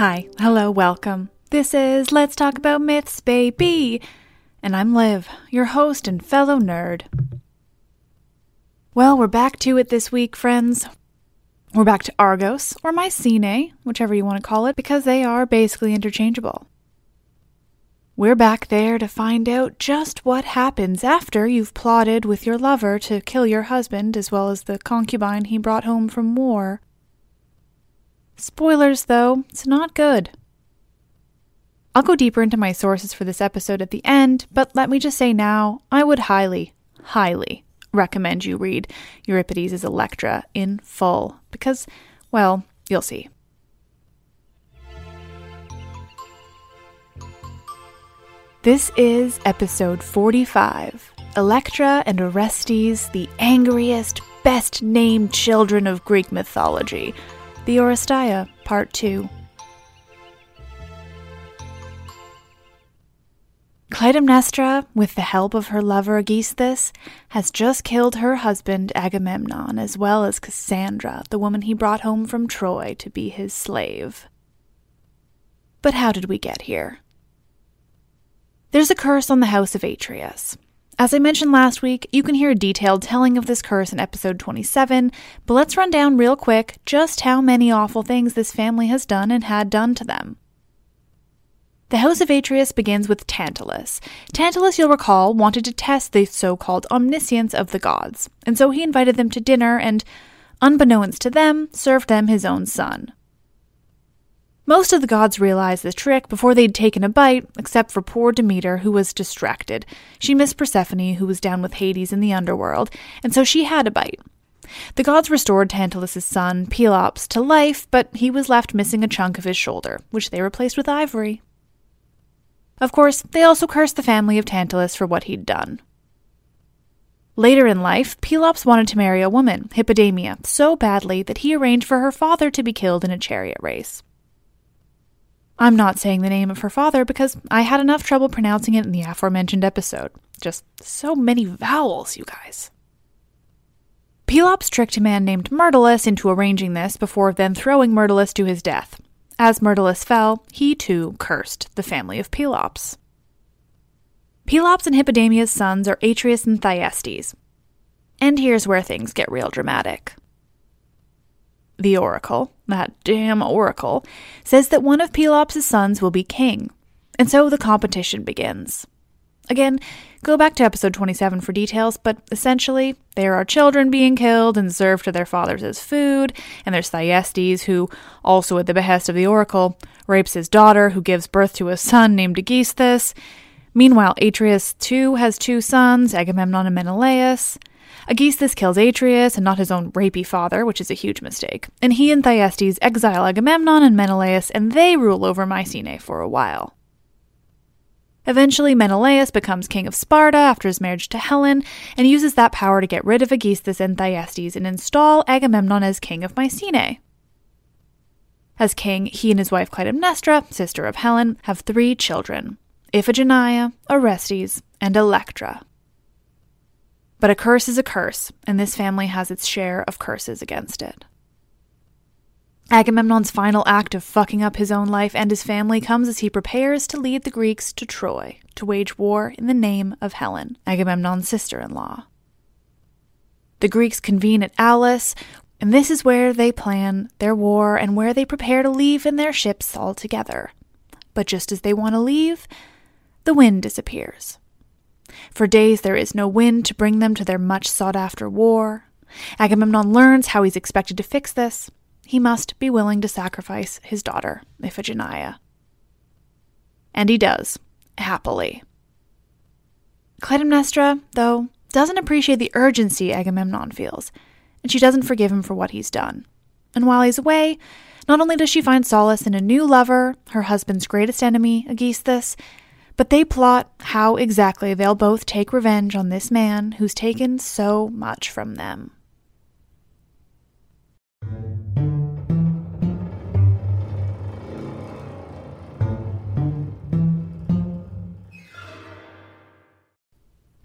Hi, hello, welcome. This is Let's Talk About Myths, baby. And I'm Liv, your host and fellow nerd. Well, we're back to it this week, friends. We're back to Argos, or Mycenae, whichever you want to call it, because they are basically interchangeable. We're back there to find out just what happens after you've plotted with your lover to kill your husband as well as the concubine he brought home from war. Spoilers, though, it's not good. I'll go deeper into my sources for this episode at the end, but let me just say now, I would highly, highly recommend you read Euripides' Electra in full, because, well, you'll see. This is episode 45 Electra and Orestes, the angriest, best named children of Greek mythology. The Oresteia, Part 2. Clytemnestra, with the help of her lover Aegisthus, has just killed her husband Agamemnon, as well as Cassandra, the woman he brought home from Troy to be his slave. But how did we get here? There's a curse on the house of Atreus. As I mentioned last week, you can hear a detailed telling of this curse in episode 27, but let's run down real quick just how many awful things this family has done and had done to them. The House of Atreus begins with Tantalus. Tantalus, you'll recall, wanted to test the so called omniscience of the gods, and so he invited them to dinner and, unbeknownst to them, served them his own son. Most of the gods realized the trick before they'd taken a bite, except for poor Demeter, who was distracted. She missed Persephone, who was down with Hades in the underworld, and so she had a bite. The gods restored Tantalus' son, Pelops, to life, but he was left missing a chunk of his shoulder, which they replaced with ivory. Of course, they also cursed the family of Tantalus for what he'd done. Later in life, Pelops wanted to marry a woman, Hippodamia, so badly that he arranged for her father to be killed in a chariot race. I'm not saying the name of her father because I had enough trouble pronouncing it in the aforementioned episode. Just so many vowels, you guys. Pelops tricked a man named Myrtilus into arranging this before then throwing Myrtilus to his death. As Myrtilus fell, he too cursed the family of Pelops. Pelops and Hippodamia's sons are Atreus and Thyestes. And here's where things get real dramatic. The oracle, that damn oracle, says that one of Pelops' sons will be king, and so the competition begins. Again, go back to episode 27 for details, but essentially, there are children being killed and served to their fathers as food, and there's Thyestes, who, also at the behest of the oracle, rapes his daughter, who gives birth to a son named Aegisthus. Meanwhile, Atreus too has two sons, Agamemnon and Menelaus. Aegisthus kills Atreus and not his own rapey father, which is a huge mistake. And he and Thyestes exile Agamemnon and Menelaus, and they rule over Mycenae for a while. Eventually, Menelaus becomes king of Sparta after his marriage to Helen and uses that power to get rid of Aegisthus and Thyestes and install Agamemnon as king of Mycenae. As king, he and his wife Clytemnestra, sister of Helen, have three children Iphigenia, Orestes, and Electra. But a curse is a curse, and this family has its share of curses against it. Agamemnon's final act of fucking up his own life and his family comes as he prepares to lead the Greeks to Troy to wage war in the name of Helen, Agamemnon's sister in law. The Greeks convene at Aulis, and this is where they plan their war and where they prepare to leave in their ships all together. But just as they want to leave, the wind disappears. For days there is no wind to bring them to their much sought after war. Agamemnon learns how he's expected to fix this. He must be willing to sacrifice his daughter, Iphigenia. And he does, happily. Clytemnestra, though, doesn't appreciate the urgency Agamemnon feels, and she doesn't forgive him for what he's done. And while he's away, not only does she find solace in a new lover, her husband's greatest enemy, Aegisthus, but they plot how exactly they'll both take revenge on this man who's taken so much from them.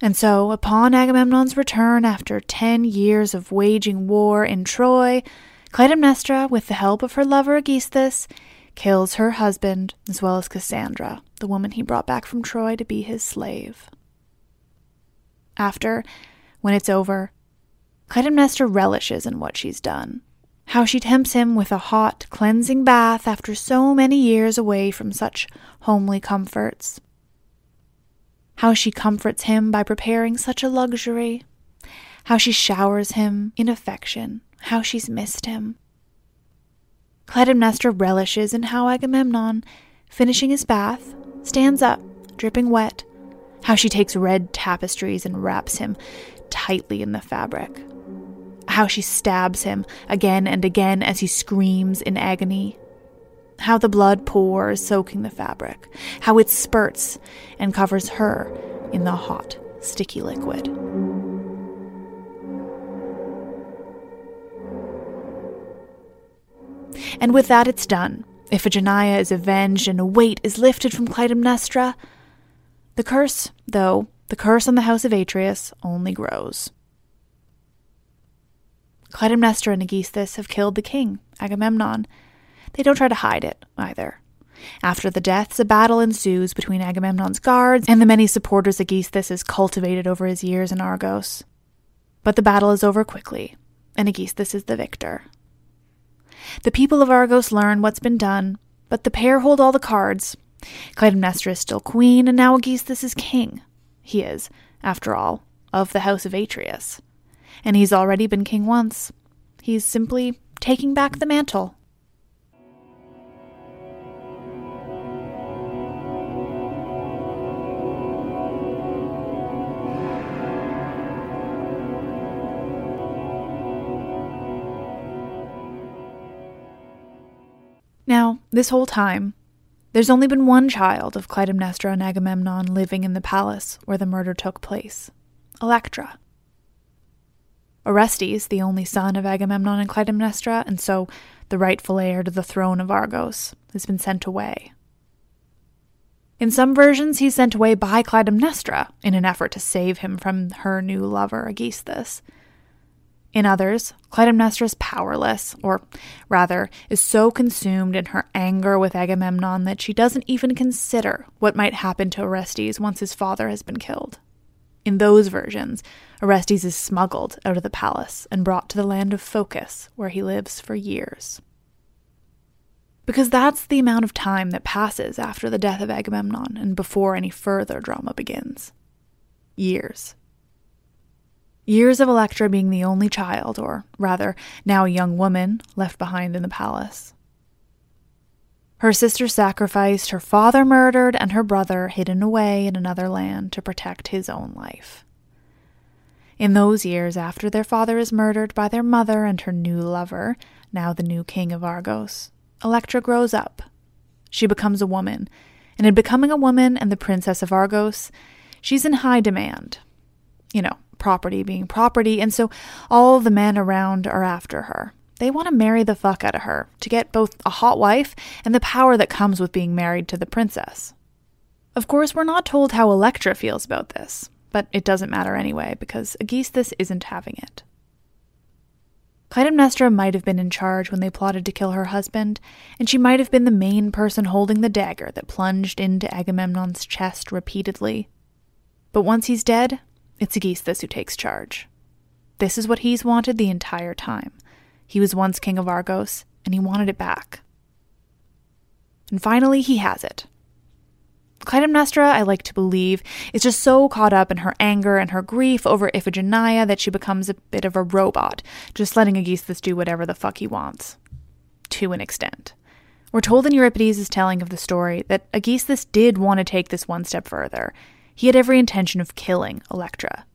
And so, upon Agamemnon's return after ten years of waging war in Troy, Clytemnestra, with the help of her lover Aegisthus, kills her husband as well as Cassandra, the woman he brought back from Troy to be his slave. After, when it's over, Clytemnestra relishes in what she's done. How she tempts him with a hot, cleansing bath after so many years away from such homely comforts. How she comforts him by preparing such a luxury. How she showers him in affection. How she's missed him. Clytemnestra relishes in how Agamemnon, finishing his bath, stands up, dripping wet, how she takes red tapestries and wraps him tightly in the fabric, how she stabs him again and again as he screams in agony, how the blood pours, soaking the fabric, how it spurts and covers her in the hot, sticky liquid. And with that, it's done. Iphigenia is avenged and a weight is lifted from Clytemnestra. The curse, though, the curse on the house of Atreus only grows. Clytemnestra and Aegisthus have killed the king, Agamemnon. They don't try to hide it, either. After the deaths, a battle ensues between Agamemnon's guards and the many supporters Aegisthus has cultivated over his years in Argos. But the battle is over quickly, and Aegisthus is the victor. The people of Argos learn what's been done, but the pair hold all the cards. Clytemnestra is still queen, and now Aegisthus is king. He is, after all, of the house of Atreus. And he's already been king once. He's simply taking back the mantle. Now, this whole time, there's only been one child of Clytemnestra and Agamemnon living in the palace where the murder took place Electra. Orestes, the only son of Agamemnon and Clytemnestra, and so the rightful heir to the throne of Argos, has been sent away. In some versions, he's sent away by Clytemnestra in an effort to save him from her new lover, Aegisthus. In others, Clytemnestra is powerless, or rather, is so consumed in her anger with Agamemnon that she doesn't even consider what might happen to Orestes once his father has been killed. In those versions, Orestes is smuggled out of the palace and brought to the land of Phocis, where he lives for years. Because that's the amount of time that passes after the death of Agamemnon and before any further drama begins. Years. Years of Electra being the only child, or rather, now a young woman, left behind in the palace. Her sister sacrificed, her father murdered, and her brother hidden away in another land to protect his own life. In those years after their father is murdered by their mother and her new lover, now the new king of Argos, Electra grows up. She becomes a woman, and in becoming a woman and the princess of Argos, she's in high demand. You know, property being property, and so all the men around are after her. They want to marry the fuck out of her to get both a hot wife and the power that comes with being married to the princess. Of course, we're not told how Electra feels about this, but it doesn't matter anyway because Aegisthus isn't having it. Clytemnestra might have been in charge when they plotted to kill her husband, and she might have been the main person holding the dagger that plunged into Agamemnon's chest repeatedly. But once he's dead, it's Aegisthus who takes charge. This is what he's wanted the entire time. He was once king of Argos, and he wanted it back. And finally, he has it. Clytemnestra, I like to believe, is just so caught up in her anger and her grief over Iphigenia that she becomes a bit of a robot, just letting Aegisthus do whatever the fuck he wants. To an extent. We're told in Euripides' telling of the story that Aegisthus did want to take this one step further, he had every intention of killing Electra.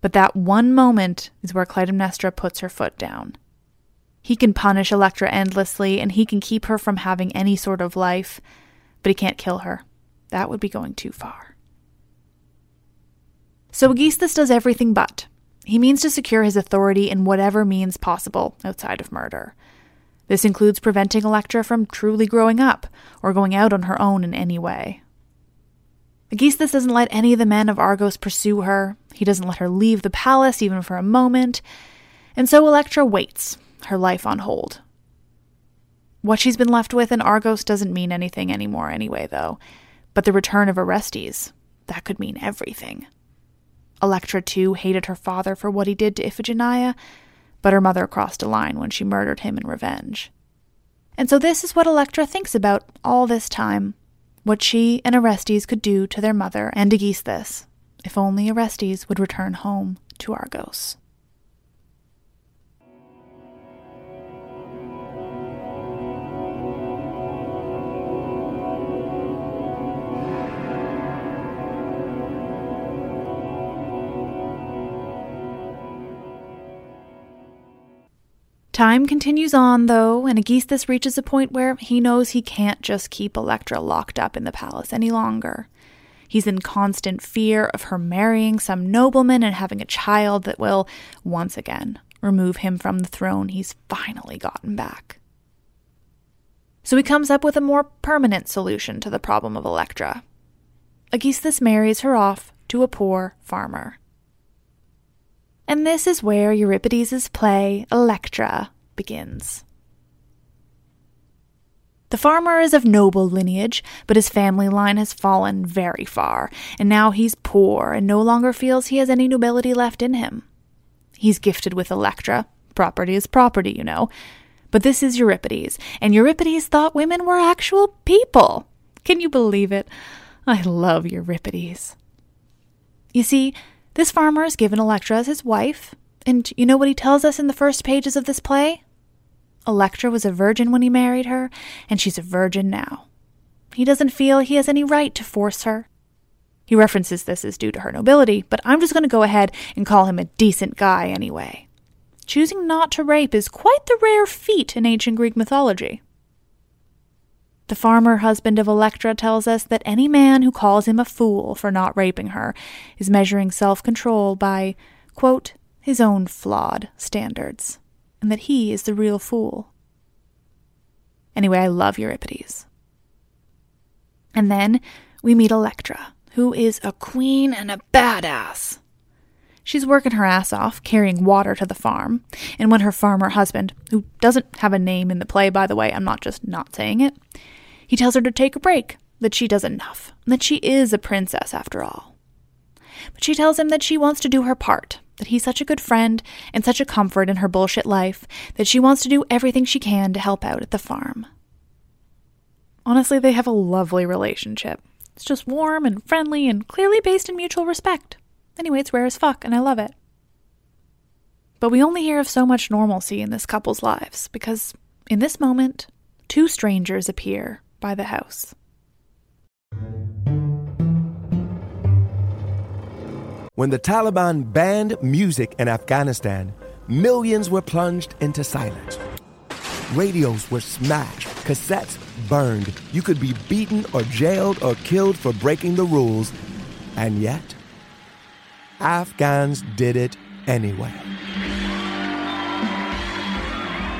But that one moment is where Clytemnestra puts her foot down. He can punish Electra endlessly, and he can keep her from having any sort of life, but he can't kill her. That would be going too far. So Aegisthus does everything but. He means to secure his authority in whatever means possible outside of murder. This includes preventing Electra from truly growing up or going out on her own in any way. Aegisthus doesn't let any of the men of Argos pursue her. He doesn't let her leave the palace even for a moment. And so Electra waits, her life on hold. What she's been left with in Argos doesn't mean anything anymore anyway, though. But the return of Orestes, that could mean everything. Electra, too, hated her father for what he did to Iphigenia, but her mother crossed a line when she murdered him in revenge. And so this is what Electra thinks about all this time what she and Orestes could do to their mother and Aegisthus, if only Orestes would return home to Argos. Time continues on, though, and Aegisthus reaches a point where he knows he can't just keep Electra locked up in the palace any longer. He's in constant fear of her marrying some nobleman and having a child that will, once again, remove him from the throne he's finally gotten back. So he comes up with a more permanent solution to the problem of Electra. Aegisthus marries her off to a poor farmer. And this is where Euripides' play Electra begins. The farmer is of noble lineage, but his family line has fallen very far, and now he's poor and no longer feels he has any nobility left in him. He's gifted with Electra. Property is property, you know. But this is Euripides, and Euripides thought women were actual people. Can you believe it? I love Euripides. You see, this farmer is given Electra as his wife, and you know what he tells us in the first pages of this play? Electra was a virgin when he married her, and she's a virgin now. He doesn't feel he has any right to force her. He references this as due to her nobility, but I'm just going to go ahead and call him a decent guy anyway. Choosing not to rape is quite the rare feat in ancient Greek mythology. The farmer husband of Electra tells us that any man who calls him a fool for not raping her is measuring self control by, quote, his own flawed standards, and that he is the real fool. Anyway, I love Euripides. And then we meet Electra, who is a queen and a badass. She's working her ass off, carrying water to the farm, and when her farmer husband, who doesn't have a name in the play, by the way, I'm not just not saying it, he tells her to take a break, that she does enough, that she is a princess after all. But she tells him that she wants to do her part, that he's such a good friend and such a comfort in her bullshit life that she wants to do everything she can to help out at the farm. Honestly, they have a lovely relationship. It's just warm and friendly and clearly based in mutual respect. Anyway, it's rare as fuck, and I love it. But we only hear of so much normalcy in this couple's lives because, in this moment, two strangers appear by the house. When the Taliban banned music in Afghanistan, millions were plunged into silence. Radios were smashed, cassettes burned. You could be beaten or jailed or killed for breaking the rules. And yet, Afghans did it anyway.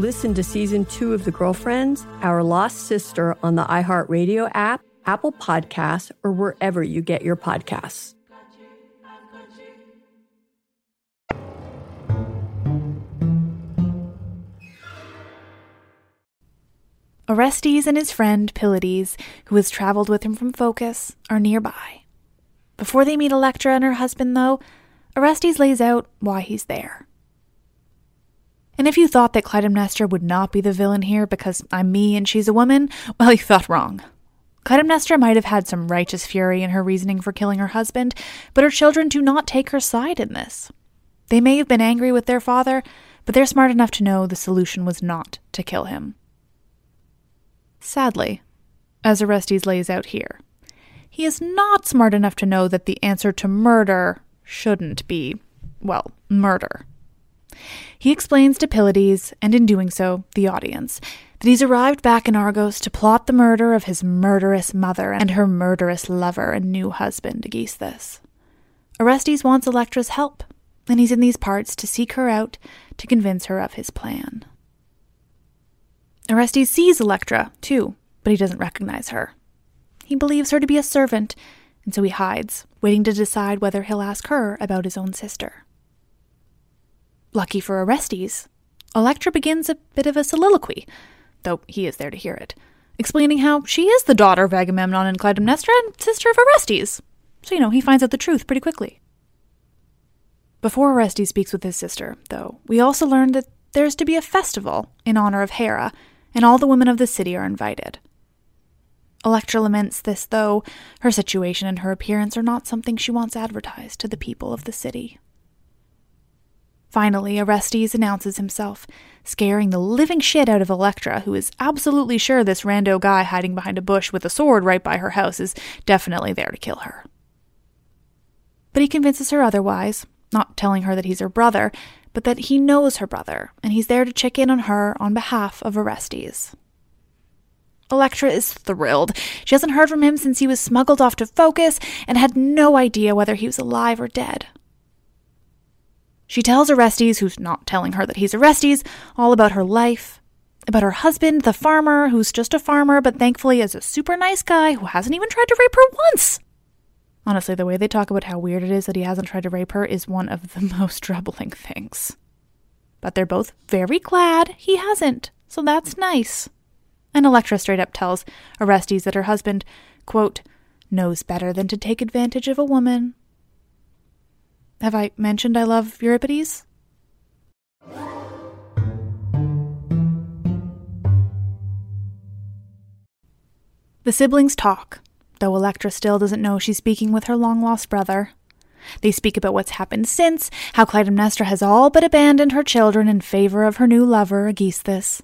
Listen to season two of The Girlfriends, Our Lost Sister on the iHeartRadio app, Apple Podcasts, or wherever you get your podcasts. Orestes and his friend Pylades, who has traveled with him from Phocis, are nearby. Before they meet Electra and her husband, though, Orestes lays out why he's there. And if you thought that Clytemnestra would not be the villain here because I'm me and she's a woman, well, you thought wrong. Clytemnestra might have had some righteous fury in her reasoning for killing her husband, but her children do not take her side in this. They may have been angry with their father, but they're smart enough to know the solution was not to kill him. Sadly, as Orestes lays out here, he is not smart enough to know that the answer to murder shouldn't be, well, murder. He explains to Pylades, and in doing so, the audience, that he's arrived back in Argos to plot the murder of his murderous mother and her murderous lover and new husband, Aegisthus. Orestes wants Electra's help, and he's in these parts to seek her out to convince her of his plan. Orestes sees Electra, too, but he doesn't recognize her. He believes her to be a servant, and so he hides, waiting to decide whether he'll ask her about his own sister. Lucky for Orestes, Electra begins a bit of a soliloquy, though he is there to hear it, explaining how she is the daughter of Agamemnon and Clytemnestra and sister of Orestes. So, you know, he finds out the truth pretty quickly. Before Orestes speaks with his sister, though, we also learn that there's to be a festival in honor of Hera and all the women of the city are invited. Electra laments this, though her situation and her appearance are not something she wants advertised to the people of the city. Finally, Orestes announces himself, scaring the living shit out of Electra, who is absolutely sure this rando guy hiding behind a bush with a sword right by her house is definitely there to kill her. But he convinces her otherwise, not telling her that he's her brother, but that he knows her brother, and he's there to check in on her on behalf of Orestes. Electra is thrilled. She hasn't heard from him since he was smuggled off to Phocis and had no idea whether he was alive or dead. She tells Orestes, who's not telling her that he's Orestes, all about her life, about her husband, the farmer, who's just a farmer, but thankfully is a super nice guy who hasn't even tried to rape her once. Honestly, the way they talk about how weird it is that he hasn't tried to rape her is one of the most troubling things. But they're both very glad he hasn't, so that's nice. And Electra straight up tells Orestes that her husband, quote, knows better than to take advantage of a woman. Have I mentioned I love Euripides? The siblings talk, though Electra still doesn't know she's speaking with her long lost brother. They speak about what's happened since, how Clytemnestra has all but abandoned her children in favor of her new lover, Aegisthus.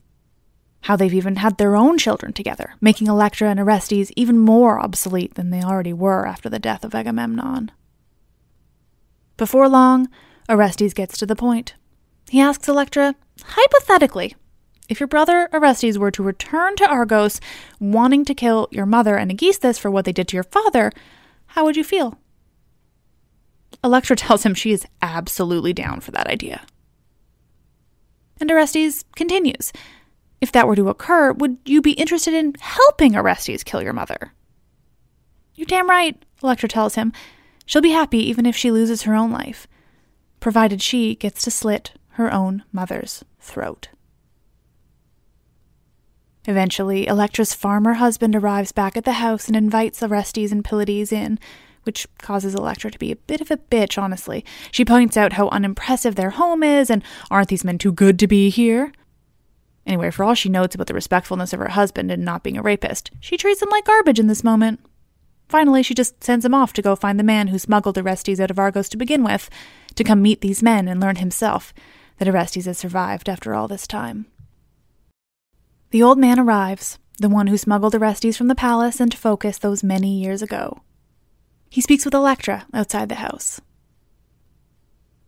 How they've even had their own children together, making Electra and Orestes even more obsolete than they already were after the death of Agamemnon. Before long, Orestes gets to the point. He asks Electra, hypothetically, if your brother Orestes were to return to Argos, wanting to kill your mother and Aegisthus for what they did to your father, how would you feel? Electra tells him she is absolutely down for that idea. And Orestes continues. If that were to occur, would you be interested in helping Orestes kill your mother? You're damn right, Electra tells him. She'll be happy even if she loses her own life, provided she gets to slit her own mother's throat. Eventually, Electra's farmer husband arrives back at the house and invites Orestes and Pylades in, which causes Electra to be a bit of a bitch, honestly. She points out how unimpressive their home is, and aren't these men too good to be here? Anyway, for all she notes about the respectfulness of her husband and not being a rapist, she treats him like garbage in this moment. Finally, she just sends him off to go find the man who smuggled Orestes out of Argos to begin with, to come meet these men and learn himself that Orestes has survived after all this time. The old man arrives, the one who smuggled Orestes from the palace into Phocis those many years ago. He speaks with Electra outside the house.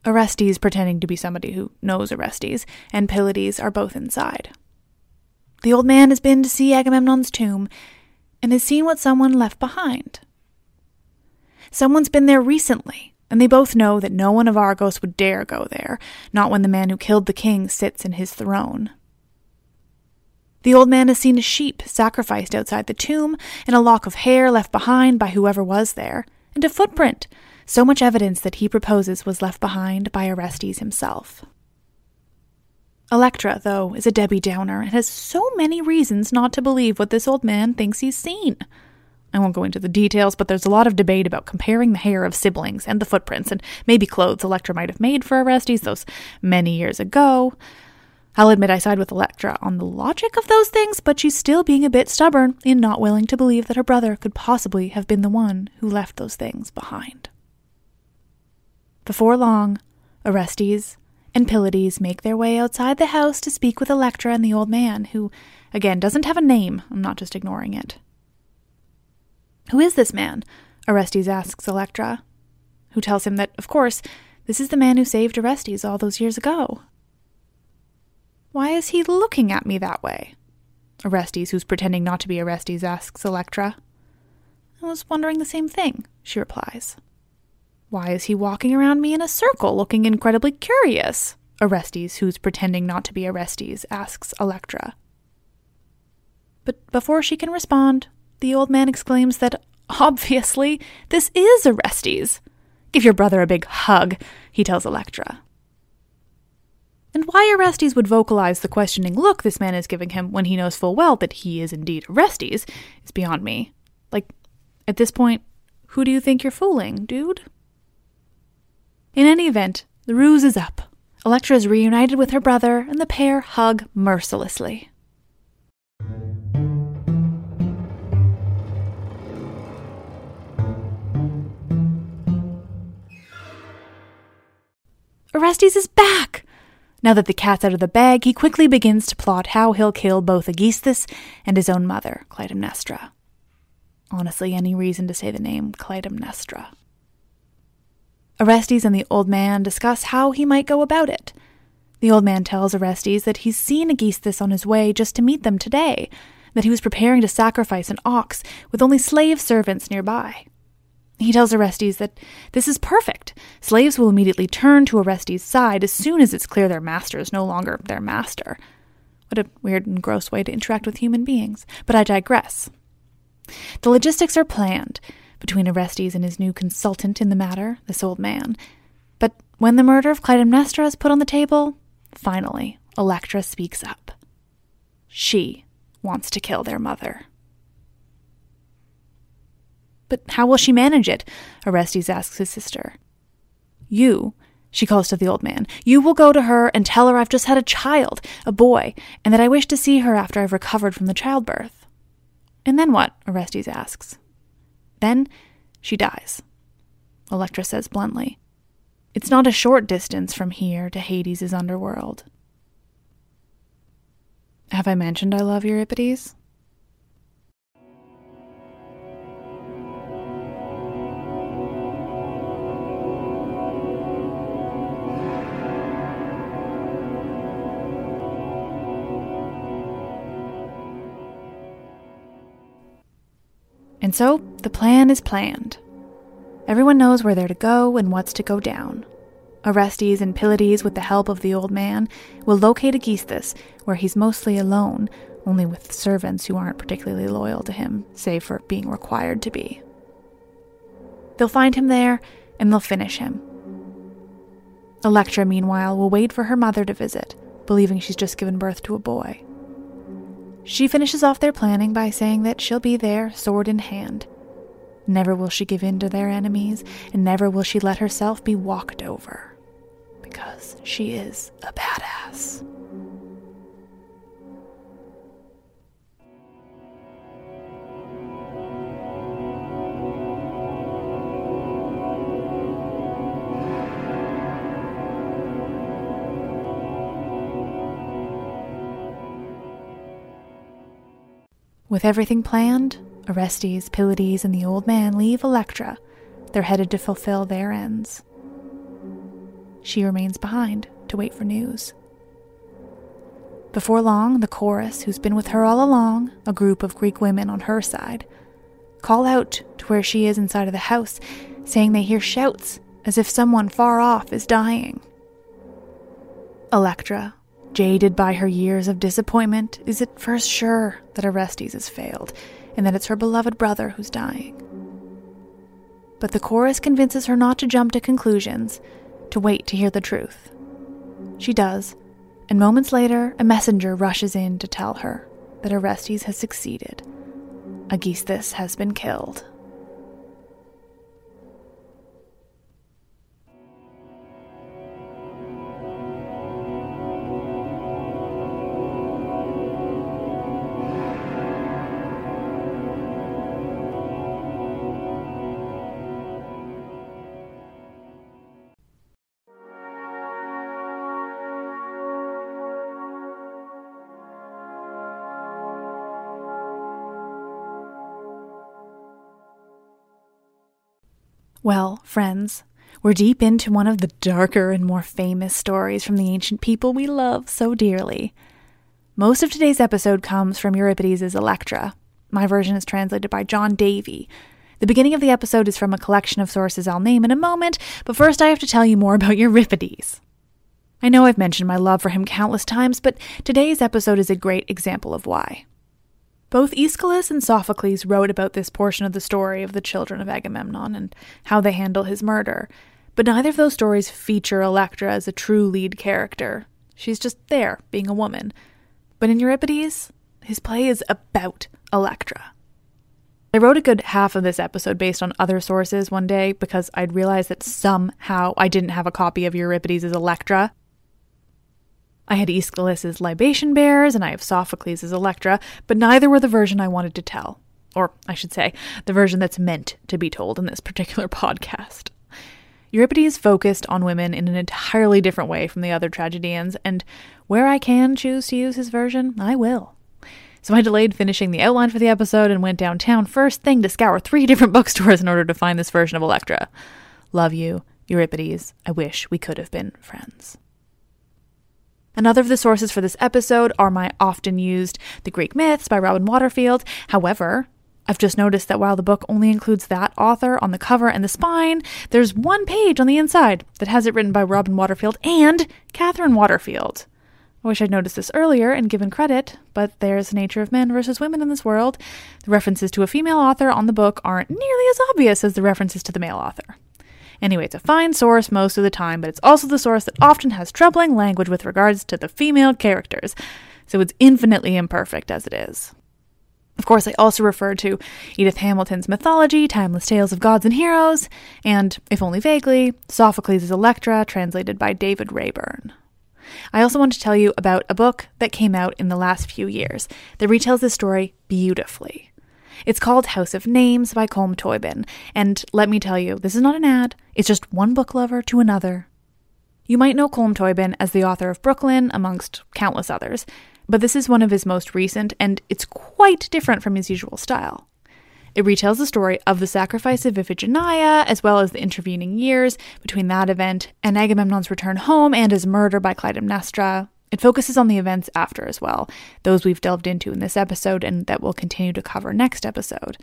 Orestes, pretending to be somebody who knows Orestes, and Pylades are both inside. The old man has been to see Agamemnon's tomb and has seen what someone left behind. Someone's been there recently, and they both know that no one of Argos would dare go there, not when the man who killed the king sits in his throne. The old man has seen a sheep sacrificed outside the tomb, and a lock of hair left behind by whoever was there, and a footprint, so much evidence that he proposes was left behind by Orestes himself. Electra, though, is a Debbie Downer and has so many reasons not to believe what this old man thinks he's seen. I won't go into the details, but there's a lot of debate about comparing the hair of siblings and the footprints and maybe clothes Electra might have made for Orestes those many years ago. I'll admit I side with Electra on the logic of those things, but she's still being a bit stubborn in not willing to believe that her brother could possibly have been the one who left those things behind. Before long, Orestes and Pylades make their way outside the house to speak with Electra and the old man, who, again, doesn't have a name. I'm not just ignoring it. Who is this man? Orestes asks Electra, who tells him that, of course, this is the man who saved Orestes all those years ago. Why is he looking at me that way? Orestes, who's pretending not to be Orestes, asks Electra. I was wondering the same thing, she replies. Why is he walking around me in a circle looking incredibly curious? Orestes, who's pretending not to be Orestes, asks Electra. But before she can respond, the old man exclaims that obviously this is Orestes. Give your brother a big hug, he tells Electra. And why Orestes would vocalize the questioning look this man is giving him when he knows full well that he is indeed Orestes is beyond me. Like, at this point, who do you think you're fooling, dude? In any event, the ruse is up. Electra is reunited with her brother, and the pair hug mercilessly. Orestes is back! Now that the cat's out of the bag, he quickly begins to plot how he'll kill both Aegisthus and his own mother, Clytemnestra. Honestly, any reason to say the name Clytemnestra. Orestes and the old man discuss how he might go about it. The old man tells Orestes that he's seen Aegisthus on his way just to meet them today, that he was preparing to sacrifice an ox with only slave servants nearby. He tells Orestes that this is perfect. Slaves will immediately turn to Orestes' side as soon as it's clear their master is no longer their master. What a weird and gross way to interact with human beings. But I digress. The logistics are planned between Orestes and his new consultant in the matter, this old man. But when the murder of Clytemnestra is put on the table, finally, Electra speaks up. She wants to kill their mother. But how will she manage it? Orestes asks his sister. You, she calls to the old man, you will go to her and tell her I've just had a child, a boy, and that I wish to see her after I've recovered from the childbirth. And then what? Orestes asks. Then she dies. Electra says bluntly. It's not a short distance from here to Hades' underworld. Have I mentioned I love Euripides? And so, the plan is planned. Everyone knows where they're to go and what's to go down. Orestes and Pylades, with the help of the old man, will locate Aegisthus, where he's mostly alone, only with servants who aren't particularly loyal to him, save for being required to be. They'll find him there, and they'll finish him. Electra, meanwhile, will wait for her mother to visit, believing she's just given birth to a boy. She finishes off their planning by saying that she'll be there, sword in hand. Never will she give in to their enemies, and never will she let herself be walked over. Because she is a badass. With everything planned, Orestes, Pylades, and the old man leave Electra. They're headed to fulfill their ends. She remains behind to wait for news. Before long, the chorus, who's been with her all along, a group of Greek women on her side, call out to where she is inside of the house, saying they hear shouts as if someone far off is dying. Electra, Jaded by her years of disappointment, is at first sure that Orestes has failed and that it's her beloved brother who's dying. But the chorus convinces her not to jump to conclusions, to wait to hear the truth. She does, And moments later, a messenger rushes in to tell her that Orestes has succeeded. Aegisthus has been killed. Well, friends, we're deep into one of the darker and more famous stories from the ancient people we love so dearly. Most of today's episode comes from Euripides' Electra. My version is translated by John Davie. The beginning of the episode is from a collection of sources I'll name in a moment, but first I have to tell you more about Euripides. I know I've mentioned my love for him countless times, but today's episode is a great example of why. Both Aeschylus and Sophocles wrote about this portion of the story of the children of Agamemnon and how they handle his murder, but neither of those stories feature Electra as a true lead character. She's just there, being a woman. But in Euripides, his play is about Electra. I wrote a good half of this episode based on other sources one day because I'd realized that somehow I didn't have a copy of Euripides' Electra, I had Aeschylus' libation Bearers and I have Sophocles' Electra, but neither were the version I wanted to tell. Or, I should say, the version that's meant to be told in this particular podcast. Euripides focused on women in an entirely different way from the other tragedians, and where I can choose to use his version, I will. So I delayed finishing the outline for the episode and went downtown first thing to scour three different bookstores in order to find this version of Electra. Love you, Euripides. I wish we could have been friends. Another of the sources for this episode are my often used The Greek Myths by Robin Waterfield. However, I've just noticed that while the book only includes that author on the cover and the spine, there's one page on the inside that has it written by Robin Waterfield and Kathryn Waterfield. I wish I'd noticed this earlier and given credit, but there's the nature of men versus women in this world. The references to a female author on the book aren't nearly as obvious as the references to the male author. Anyway, it's a fine source most of the time, but it's also the source that often has troubling language with regards to the female characters, so it's infinitely imperfect as it is. Of course, I also refer to Edith Hamilton's mythology, Timeless Tales of Gods and Heroes, and, if only vaguely, Sophocles' Electra, translated by David Raeburn. I also want to tell you about a book that came out in the last few years that retells this story beautifully. It's called House of Names by Colm Tóibín, and let me tell you, this is not an ad, it's just one book lover to another. You might know Colm Tóibín as the author of Brooklyn, amongst countless others, but this is one of his most recent, and it's quite different from his usual style. It retells the story of the sacrifice of Iphigenia, as well as the intervening years between that event and Agamemnon's return home and his murder by Clytemnestra, it focuses on the events after as well, those we've delved into in this episode and that we'll continue to cover next episode.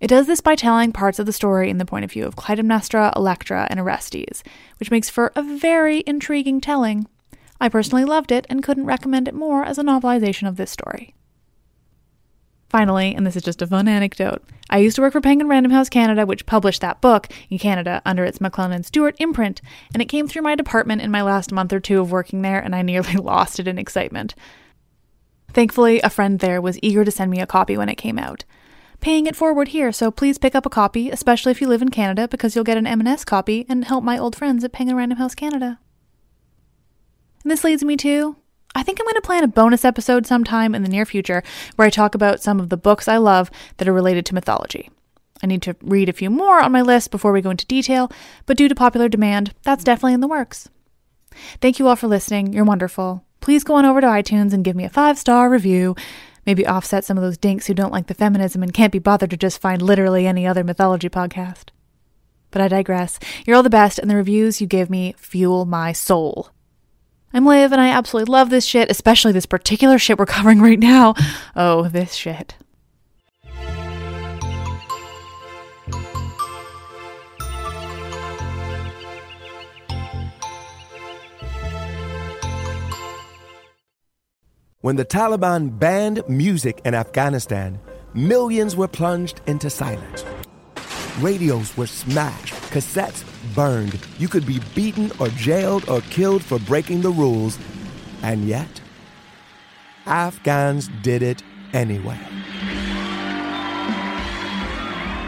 It does this by telling parts of the story in the point of view of Clytemnestra, Electra, and Orestes, which makes for a very intriguing telling. I personally loved it and couldn't recommend it more as a novelization of this story. Finally, and this is just a fun anecdote, I used to work for Penguin Random House Canada, which published that book in Canada under its McClelland Stewart imprint, and it came through my department in my last month or two of working there, and I nearly lost it in excitement. Thankfully, a friend there was eager to send me a copy when it came out. Paying it forward here, so please pick up a copy, especially if you live in Canada, because you'll get an M&S copy and help my old friends at Penguin Random House Canada. And this leads me to I think I'm going to plan a bonus episode sometime in the near future where I talk about some of the books I love that are related to mythology. I need to read a few more on my list before we go into detail, but due to popular demand, that's definitely in the works. Thank you all for listening. You're wonderful. Please go on over to iTunes and give me a five star review. Maybe offset some of those dinks who don't like the feminism and can't be bothered to just find literally any other mythology podcast. But I digress. You're all the best, and the reviews you give me fuel my soul. I'm Liv, and I absolutely love this shit, especially this particular shit we're covering right now. Oh, this shit. When the Taliban banned music in Afghanistan, millions were plunged into silence. Radios were smashed, cassettes burned. You could be beaten or jailed or killed for breaking the rules. And yet, Afghans did it anyway.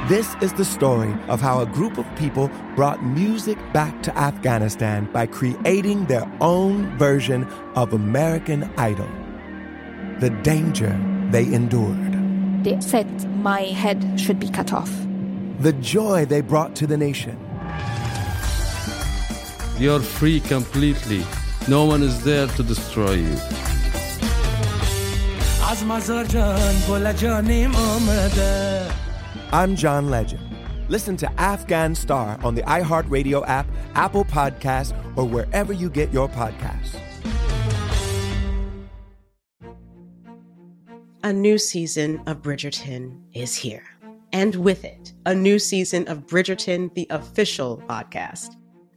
This is the story of how a group of people brought music back to Afghanistan by creating their own version of American Idol. The danger they endured. They said my head should be cut off. The joy they brought to the nation. You're free completely. No one is there to destroy you. I'm John Legend. Listen to Afghan Star on the iHeartRadio app, Apple Podcasts, or wherever you get your podcasts. A new season of Bridgerton is here. And with it, a new season of Bridgerton, the official podcast.